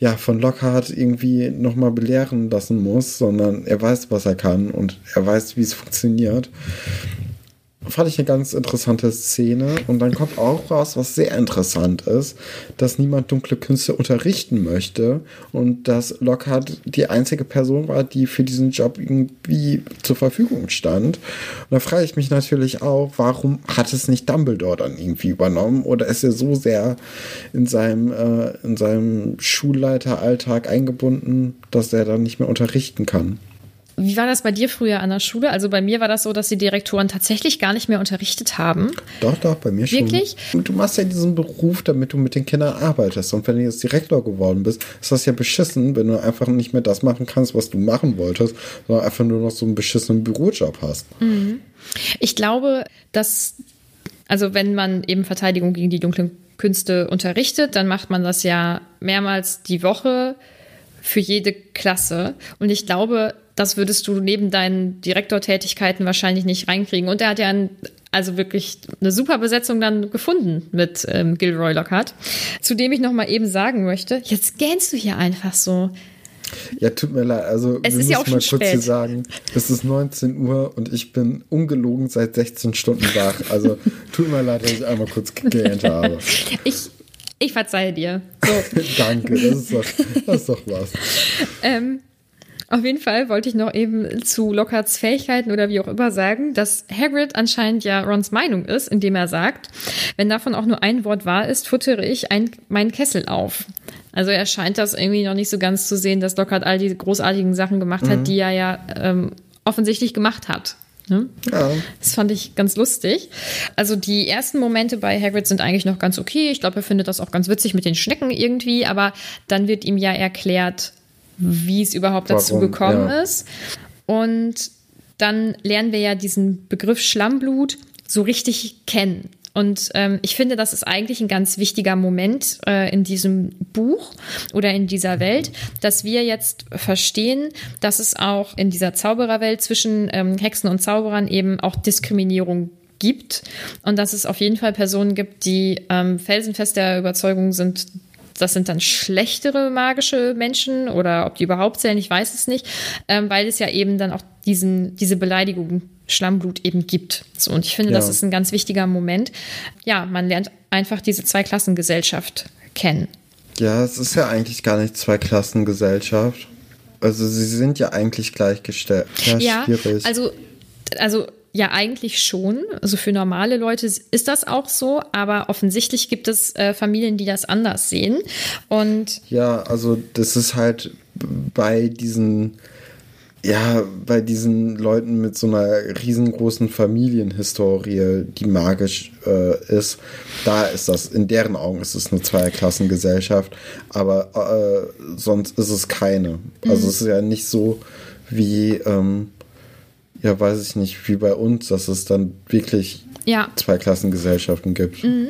ja, von Lockhart irgendwie nochmal belehren lassen muss, sondern er weiß, was er kann und er weiß, wie es funktioniert fand ich eine ganz interessante Szene. Und dann kommt auch raus, was sehr interessant ist, dass niemand dunkle Künste unterrichten möchte und dass Lockhart die einzige Person war, die für diesen Job irgendwie zur Verfügung stand. Und da frage ich mich natürlich auch, warum hat es nicht Dumbledore dann irgendwie übernommen oder ist er so sehr in seinem, äh, in seinem Schulleiteralltag eingebunden, dass er dann nicht mehr unterrichten kann? Wie war das bei dir früher an der Schule? Also bei mir war das so, dass die Direktoren tatsächlich gar nicht mehr unterrichtet haben. Doch, doch, bei mir schon. Wirklich? Du machst ja diesen Beruf, damit du mit den Kindern arbeitest. Und wenn du jetzt Direktor geworden bist, ist das ja beschissen, wenn du einfach nicht mehr das machen kannst, was du machen wolltest, sondern einfach nur noch so einen beschissenen Bürojob hast. Mhm. Ich glaube, dass, also wenn man eben Verteidigung gegen die dunklen Künste unterrichtet, dann macht man das ja mehrmals die Woche für jede Klasse. Und ich glaube, das würdest du neben deinen Direktortätigkeiten wahrscheinlich nicht reinkriegen. Und er hat ja ein, also wirklich eine super Besetzung dann gefunden mit ähm, Gilroy Lockhart. Zu dem ich noch mal eben sagen möchte, jetzt gähnst du hier einfach so. Ja, tut mir leid. Also, es wir ist ja mal kurz spät. hier sagen, es ist 19 Uhr und ich bin ungelogen seit 16 Stunden wach. Also, tut mir leid, dass ich einmal kurz gegähnt habe. Ich, ich verzeihe dir. So. Danke, das ist doch, das ist doch was. ähm, auf jeden Fall wollte ich noch eben zu Lockharts Fähigkeiten oder wie auch immer sagen, dass Hagrid anscheinend ja Rons Meinung ist, indem er sagt, wenn davon auch nur ein Wort wahr ist, futtere ich ein, meinen Kessel auf. Also er scheint das irgendwie noch nicht so ganz zu sehen, dass Lockhart all die großartigen Sachen gemacht hat, mhm. die er ja ähm, offensichtlich gemacht hat. Ne? Ja. Das fand ich ganz lustig. Also die ersten Momente bei Hagrid sind eigentlich noch ganz okay. Ich glaube, er findet das auch ganz witzig mit den Schnecken irgendwie, aber dann wird ihm ja erklärt, wie es überhaupt Warum? dazu gekommen ja. ist. Und dann lernen wir ja diesen Begriff Schlammblut so richtig kennen. Und ähm, ich finde, das ist eigentlich ein ganz wichtiger Moment äh, in diesem Buch oder in dieser Welt, dass wir jetzt verstehen, dass es auch in dieser Zaubererwelt zwischen ähm, Hexen und Zauberern eben auch Diskriminierung gibt und dass es auf jeden Fall Personen gibt, die ähm, felsenfest der Überzeugung sind, das sind dann schlechtere magische Menschen oder ob die überhaupt zählen, ich weiß es nicht, ähm, weil es ja eben dann auch diesen, diese Beleidigung Schlammblut eben gibt. So, und ich finde, ja. das ist ein ganz wichtiger Moment. Ja, man lernt einfach diese Zweiklassengesellschaft kennen. Ja, es ist ja eigentlich gar nicht Zweiklassengesellschaft. Also sie sind ja eigentlich gleichgestellt. Ja, ja schwierig. also also ja, eigentlich schon. Also für normale Leute ist das auch so, aber offensichtlich gibt es äh, Familien, die das anders sehen. Und ja, also das ist halt bei diesen ja, bei diesen Leuten mit so einer riesengroßen Familienhistorie, die magisch äh, ist, da ist das, in deren Augen ist es eine Zweierklassengesellschaft, aber äh, sonst ist es keine. Also mhm. es ist ja nicht so wie, ähm, ja, weiß ich nicht, wie bei uns, dass es dann wirklich ja. Zweiklassengesellschaften gibt. Mhm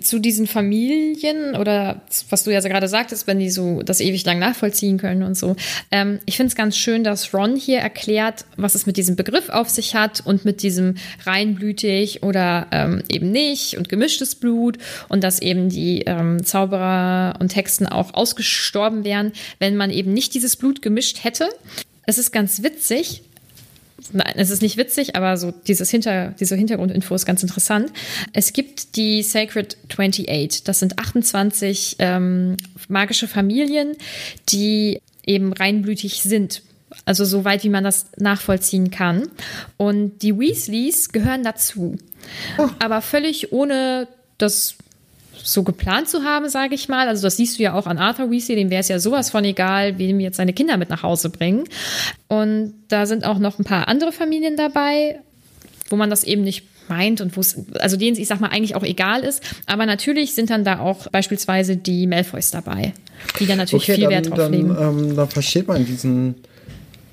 zu diesen Familien oder was du ja gerade sagtest, wenn die so das ewig lang nachvollziehen können und so. Ähm, ich finde es ganz schön, dass Ron hier erklärt, was es mit diesem Begriff auf sich hat und mit diesem reinblütig oder ähm, eben nicht und gemischtes Blut und dass eben die ähm, Zauberer und Hexen auch ausgestorben wären, wenn man eben nicht dieses Blut gemischt hätte. Es ist ganz witzig, es ist nicht witzig, aber so dieses Hinter, diese Hintergrundinfo ist ganz interessant. Es gibt die Sacred 28. Das sind 28 ähm, magische Familien, die eben reinblütig sind. Also so weit, wie man das nachvollziehen kann. Und die Weasleys gehören dazu. Oh. Aber völlig ohne das so geplant zu haben, sage ich mal. Also das siehst du ja auch an Arthur Weasley, dem wäre es ja sowas von egal, wem jetzt seine Kinder mit nach Hause bringen. Und da sind auch noch ein paar andere Familien dabei, wo man das eben nicht meint und wo es, also denen es, ich sag mal, eigentlich auch egal ist. Aber natürlich sind dann da auch beispielsweise die Malfoys dabei, die dann natürlich okay, viel Wert drauf dann, legen. Ähm, dann versteht man diesen,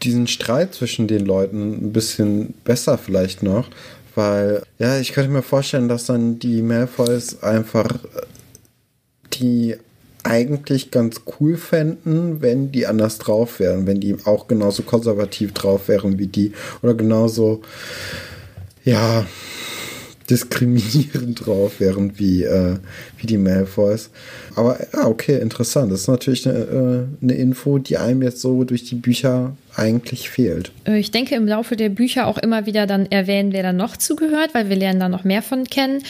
diesen Streit zwischen den Leuten ein bisschen besser vielleicht noch. Weil, ja, ich könnte mir vorstellen, dass dann die Malfoys einfach die eigentlich ganz cool fänden, wenn die anders drauf wären, wenn die auch genauso konservativ drauf wären wie die. Oder genauso, ja, diskriminierend drauf wären wie, äh, wie die Malfoys. Aber ja, okay, interessant. Das ist natürlich eine, äh, eine Info, die einem jetzt so durch die Bücher eigentlich fehlt. Äh, ich denke im Laufe der Bücher auch immer wieder dann erwähnen, wer da noch zugehört, weil wir lernen da noch mehr von kennen.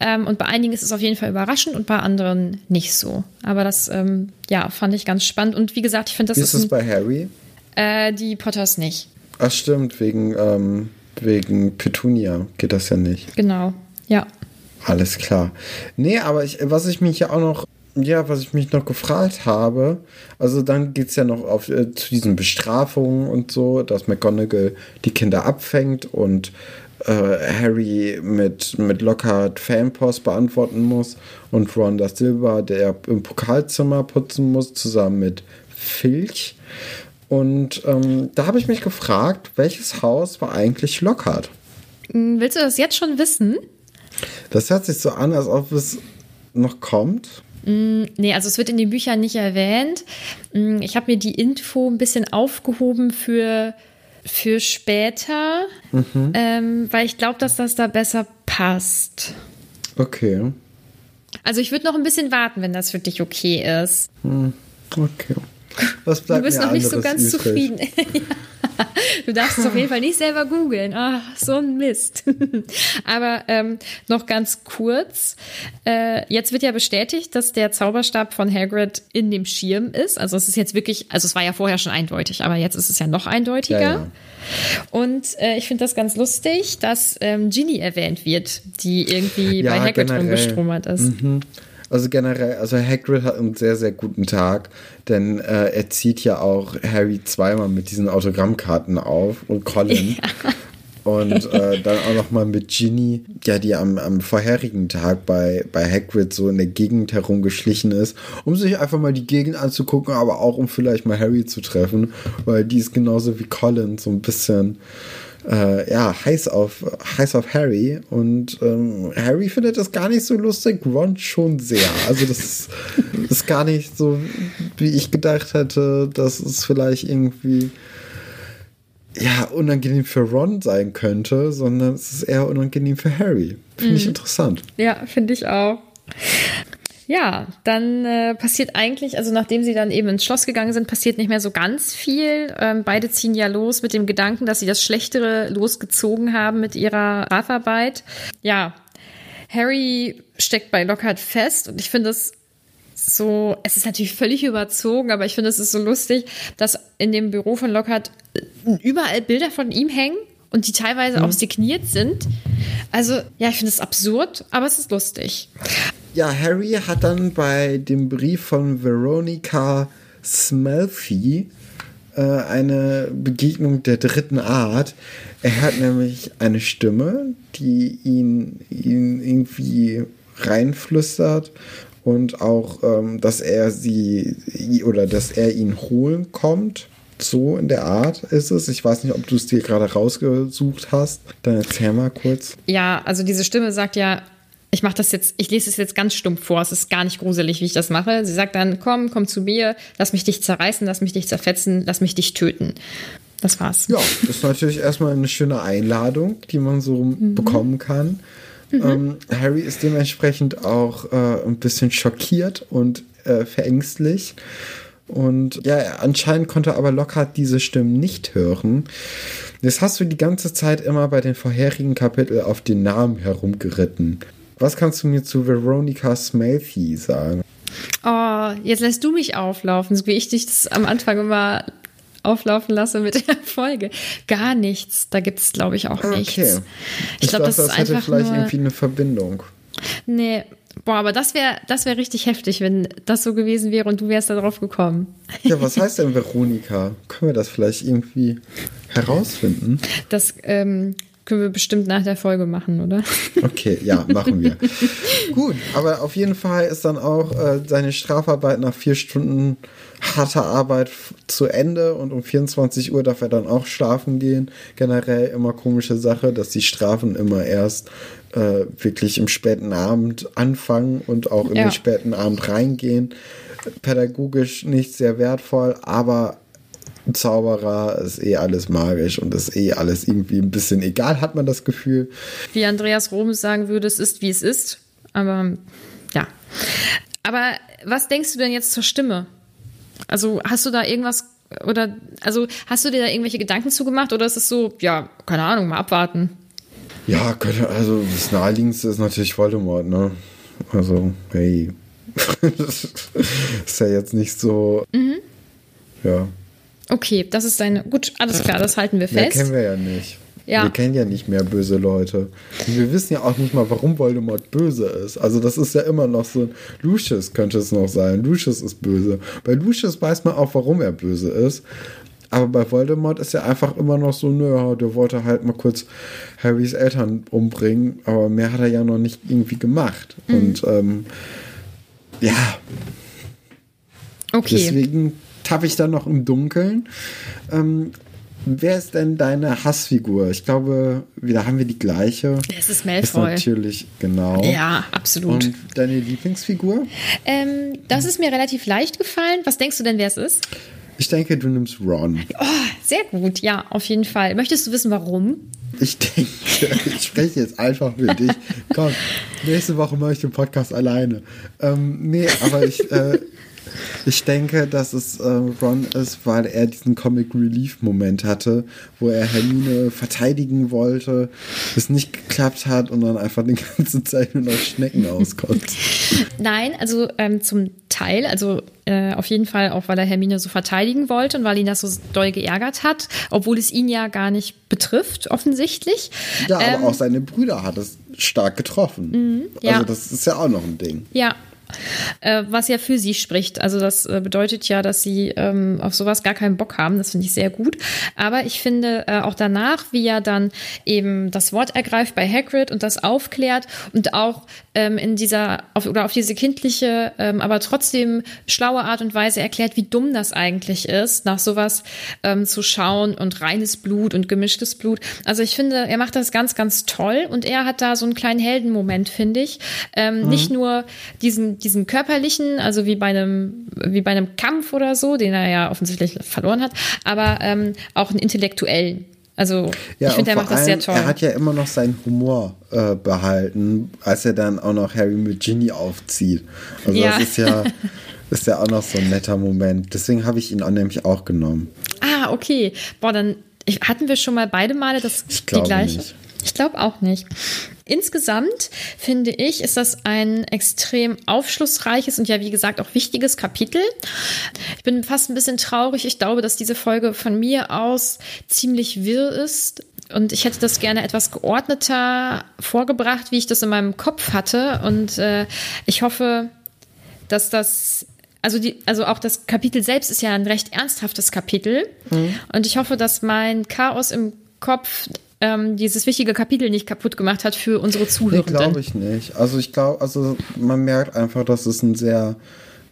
Ähm, und bei einigen ist es auf jeden Fall überraschend und bei anderen nicht so. Aber das, ähm, ja, fand ich ganz spannend. Und wie gesagt, ich finde das ist. Ist es bei Harry? Äh, die Potters nicht. Ach stimmt, wegen, ähm, wegen Petunia geht das ja nicht. Genau, ja. Alles klar. Nee, aber ich, was ich mich ja auch noch ja, was ich mich noch gefragt habe, also dann geht es ja noch auf, äh, zu diesen Bestrafungen und so, dass McGonagall die Kinder abfängt und äh, Harry mit, mit Lockhart Fanpost beantworten muss und Ron das Silber, der im Pokalzimmer putzen muss, zusammen mit Filch. Und ähm, da habe ich mich gefragt, welches Haus war eigentlich Lockhart? Hm, willst du das jetzt schon wissen? Das hört sich so an, als ob es noch kommt. Mm, nee, also es wird in den Büchern nicht erwähnt. Mm, ich habe mir die Info ein bisschen aufgehoben für, für später, mhm. ähm, weil ich glaube, dass das da besser passt. Okay. Also ich würde noch ein bisschen warten, wenn das für dich okay ist. Hm, okay. Was bleibt du bist noch nicht so ganz übrig? zufrieden. ja. Du darfst es auf jeden Fall nicht selber googeln. Ach, so ein Mist. Aber ähm, noch ganz kurz. Äh, jetzt wird ja bestätigt, dass der Zauberstab von Hagrid in dem Schirm ist. Also es ist jetzt wirklich, also es war ja vorher schon eindeutig, aber jetzt ist es ja noch eindeutiger. Ja, ja. Und äh, ich finde das ganz lustig, dass ähm, Ginny erwähnt wird, die irgendwie ja, bei Hagrid rumgestromert ist. Mhm. Also generell, also Hagrid hat einen sehr, sehr guten Tag, denn äh, er zieht ja auch Harry zweimal mit diesen Autogrammkarten auf und Colin. Ja. Und äh, dann auch noch mal mit Ginny, ja, die am, am vorherigen Tag bei, bei Hagrid so in der Gegend herumgeschlichen ist, um sich einfach mal die Gegend anzugucken, aber auch um vielleicht mal Harry zu treffen, weil die ist genauso wie Colin so ein bisschen äh, ja, heiß auf, heiß auf Harry. Und ähm, Harry findet das gar nicht so lustig, Ron schon sehr. Also das ist, ist gar nicht so, wie ich gedacht hätte, dass es vielleicht irgendwie ja, unangenehm für Ron sein könnte, sondern es ist eher unangenehm für Harry. Finde ich mhm. interessant. Ja, finde ich auch. Ja, dann äh, passiert eigentlich, also nachdem sie dann eben ins Schloss gegangen sind, passiert nicht mehr so ganz viel. Ähm, beide ziehen ja los mit dem Gedanken, dass sie das Schlechtere losgezogen haben mit ihrer Strafarbeit. Ja, Harry steckt bei Lockhart fest und ich finde es so, es ist natürlich völlig überzogen, aber ich finde es ist so lustig, dass in dem Büro von Lockhart überall Bilder von ihm hängen und die teilweise mhm. auch signiert sind. Also, ja, ich finde es absurd, aber es ist lustig. Ja, Harry hat dann bei dem Brief von Veronica Smelfy äh, eine Begegnung der dritten Art. Er hat nämlich eine Stimme, die ihn, ihn irgendwie reinflüstert und auch, ähm, dass er sie oder dass er ihn holen kommt. So in der Art ist es. Ich weiß nicht, ob du es dir gerade rausgesucht hast. Dann erzähl mal kurz. Ja, also diese Stimme sagt ja, ich mache das jetzt, ich lese es jetzt ganz stumpf vor. Es ist gar nicht gruselig, wie ich das mache. Sie sagt dann, komm, komm zu mir, lass mich dich zerreißen, lass mich dich zerfetzen, lass mich dich töten. Das war's. Ja, das ist natürlich erstmal eine schöne Einladung, die man so mhm. bekommen kann. Mhm. Ähm, Harry ist dementsprechend auch äh, ein bisschen schockiert und äh, verängstlich. Und ja, anscheinend konnte aber Lockhart diese Stimmen nicht hören. Jetzt hast du die ganze Zeit immer bei den vorherigen Kapiteln auf den Namen herumgeritten. Was kannst du mir zu Veronica Smelthy sagen? Oh, jetzt lässt du mich auflaufen, so wie ich dich das am Anfang immer auflaufen lasse mit der Folge. Gar nichts. Da gibt es, glaube ich, auch nichts. Okay. Ich, ich glaube, das, das ist hätte vielleicht irgendwie eine Verbindung. Nee, boah, aber das wäre das wär richtig heftig, wenn das so gewesen wäre und du wärst da drauf gekommen. Ja, was heißt denn Veronika? Können wir das vielleicht irgendwie herausfinden? Das ähm, können wir bestimmt nach der Folge machen, oder? Okay, ja, machen wir. Gut, aber auf jeden Fall ist dann auch äh, seine Strafarbeit nach vier Stunden harter Arbeit zu Ende und um 24 Uhr darf er dann auch schlafen gehen. Generell immer komische Sache, dass die Strafen immer erst äh, wirklich im späten Abend anfangen und auch in ja. den späten Abend reingehen. Pädagogisch nicht sehr wertvoll, aber Zauberer, ist eh alles magisch und ist eh alles irgendwie ein bisschen egal, hat man das Gefühl. Wie Andreas Romes sagen würde, es ist, wie es ist. Aber ja. Aber was denkst du denn jetzt zur Stimme? Also hast du da irgendwas oder also hast du dir da irgendwelche Gedanken zugemacht oder ist es so, ja, keine Ahnung, mal abwarten? Ja, also das naheliegendste ist natürlich Voldemort, ne? Also, hey. das ist ja jetzt nicht so. Mhm. Ja. Okay, das ist deine. Gut, alles klar, das halten wir fest. Mehr kennen wir ja nicht. Ja. Wir kennen ja nicht mehr böse Leute. Und wir wissen ja auch nicht mal, warum Voldemort böse ist. Also das ist ja immer noch so Lucius könnte es noch sein. Lucius ist böse. Bei Lucius weiß man auch, warum er böse ist. Aber bei Voldemort ist ja einfach immer noch so, naja, der wollte halt mal kurz Harrys Eltern umbringen, aber mehr hat er ja noch nicht irgendwie gemacht. Mhm. Und ähm, ja. Okay. Deswegen tappe ich da noch im Dunkeln. Ähm, wer ist denn deine Hassfigur? Ich glaube, da haben wir die gleiche. Es ist Malfoy. Ist natürlich, genau. Ja, absolut. Und deine Lieblingsfigur? Ähm, das ist mir relativ leicht gefallen. Was denkst du denn, wer es ist? Ich denke, du nimmst Ron. Oh, sehr gut, ja, auf jeden Fall. Möchtest du wissen, warum? Ich denke, ich spreche jetzt einfach für dich. Komm, nächste Woche mache ich den Podcast alleine. Ähm, nee, aber ich, äh, ich denke, dass es äh, Ron ist, weil er diesen Comic Relief Moment hatte, wo er Hermine verteidigen wollte, es nicht geklappt hat und dann einfach die ganze Zeit nur noch Schnecken auskommt. Nein, also ähm, zum Teil, also äh, auf jeden Fall auch, weil er Hermine so verteidigen wollte und weil ihn das so doll geärgert hat, obwohl es ihn ja gar nicht betrifft, offensichtlich. Ja, ähm, aber auch seine Brüder hat es stark getroffen. Mh, ja. Also das ist ja auch noch ein Ding. Ja, Äh, was ja für sie spricht. Also das äh, bedeutet ja, dass sie ähm, auf sowas gar keinen Bock haben. Das finde ich sehr gut. Aber ich finde äh, auch danach, wie er dann eben das Wort ergreift bei Hagrid und das aufklärt und auch ähm, in dieser auf, oder auf diese kindliche, ähm, aber trotzdem schlaue Art und Weise erklärt, wie dumm das eigentlich ist, nach sowas ähm, zu schauen und reines Blut und gemischtes Blut. Also ich finde, er macht das ganz, ganz toll und er hat da so einen kleinen Heldenmoment, finde ich. Ähm, mhm. Nicht nur diesen, diesen körperlichen, also wie bei einem, wie bei einem Kampf oder so, den er ja offensichtlich verloren hat, aber ähm, auch einen intellektuellen. Also ja, ich finde, er macht das sehr toll. Er hat ja immer noch seinen Humor äh, behalten, als er dann auch noch Harry mit Ginny aufzieht. Also ja. das ist ja, ist ja auch noch so ein netter Moment. Deswegen habe ich ihn auch nämlich auch genommen. Ah, okay. Boah, dann hatten wir schon mal beide Male das ich die gleiche. Nicht. Ich glaube auch nicht. Insgesamt finde ich, ist das ein extrem aufschlussreiches und ja, wie gesagt, auch wichtiges Kapitel. Ich bin fast ein bisschen traurig. Ich glaube, dass diese Folge von mir aus ziemlich wirr ist. Und ich hätte das gerne etwas geordneter vorgebracht, wie ich das in meinem Kopf hatte. Und äh, ich hoffe, dass das also, die, also auch das Kapitel selbst ist ja ein recht ernsthaftes Kapitel. Mhm. Und ich hoffe, dass mein Chaos im Kopf ähm, dieses wichtige Kapitel nicht kaputt gemacht hat für unsere Zuhörer. Nee, glaube ich nicht. Also ich glaube, also man merkt einfach, dass es ein sehr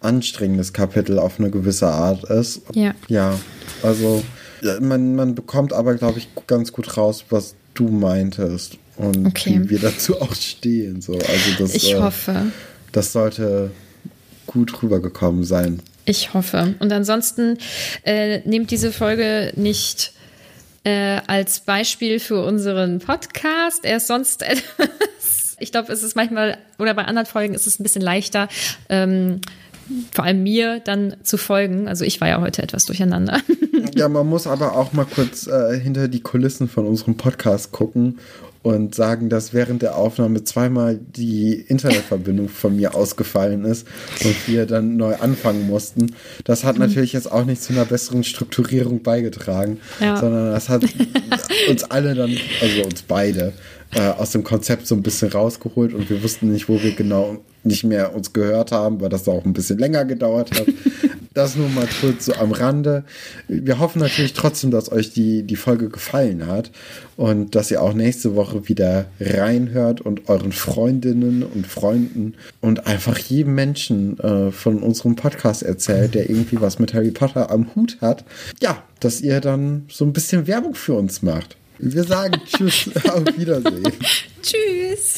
anstrengendes Kapitel auf eine gewisse Art ist. Ja. Ja, also man, man bekommt aber, glaube ich, ganz gut raus, was du meintest und okay. wie wir dazu auch stehen. So. Also das, ich äh, hoffe. Das sollte gut rübergekommen sein. Ich hoffe. Und ansonsten äh, nehmt diese Folge nicht äh, als Beispiel für unseren Podcast. Er ist sonst etwas. Ich glaube, es ist manchmal, oder bei anderen Folgen ist es ein bisschen leichter, ähm, vor allem mir dann zu folgen. Also ich war ja heute etwas durcheinander. Ja, man muss aber auch mal kurz äh, hinter die Kulissen von unserem Podcast gucken und sagen, dass während der Aufnahme zweimal die Internetverbindung von mir ausgefallen ist und wir dann neu anfangen mussten. Das hat mhm. natürlich jetzt auch nicht zu einer besseren Strukturierung beigetragen, ja. sondern das hat uns alle dann, also uns beide, äh, aus dem Konzept so ein bisschen rausgeholt und wir wussten nicht, wo wir genau nicht mehr uns gehört haben, weil das auch ein bisschen länger gedauert hat. Das nur mal kurz so am Rande. Wir hoffen natürlich trotzdem, dass euch die, die Folge gefallen hat und dass ihr auch nächste Woche wieder reinhört und euren Freundinnen und Freunden und einfach jedem Menschen äh, von unserem Podcast erzählt, der irgendwie was mit Harry Potter am Hut hat. Ja, dass ihr dann so ein bisschen Werbung für uns macht. Wir sagen Tschüss, auf Wiedersehen. Tschüss.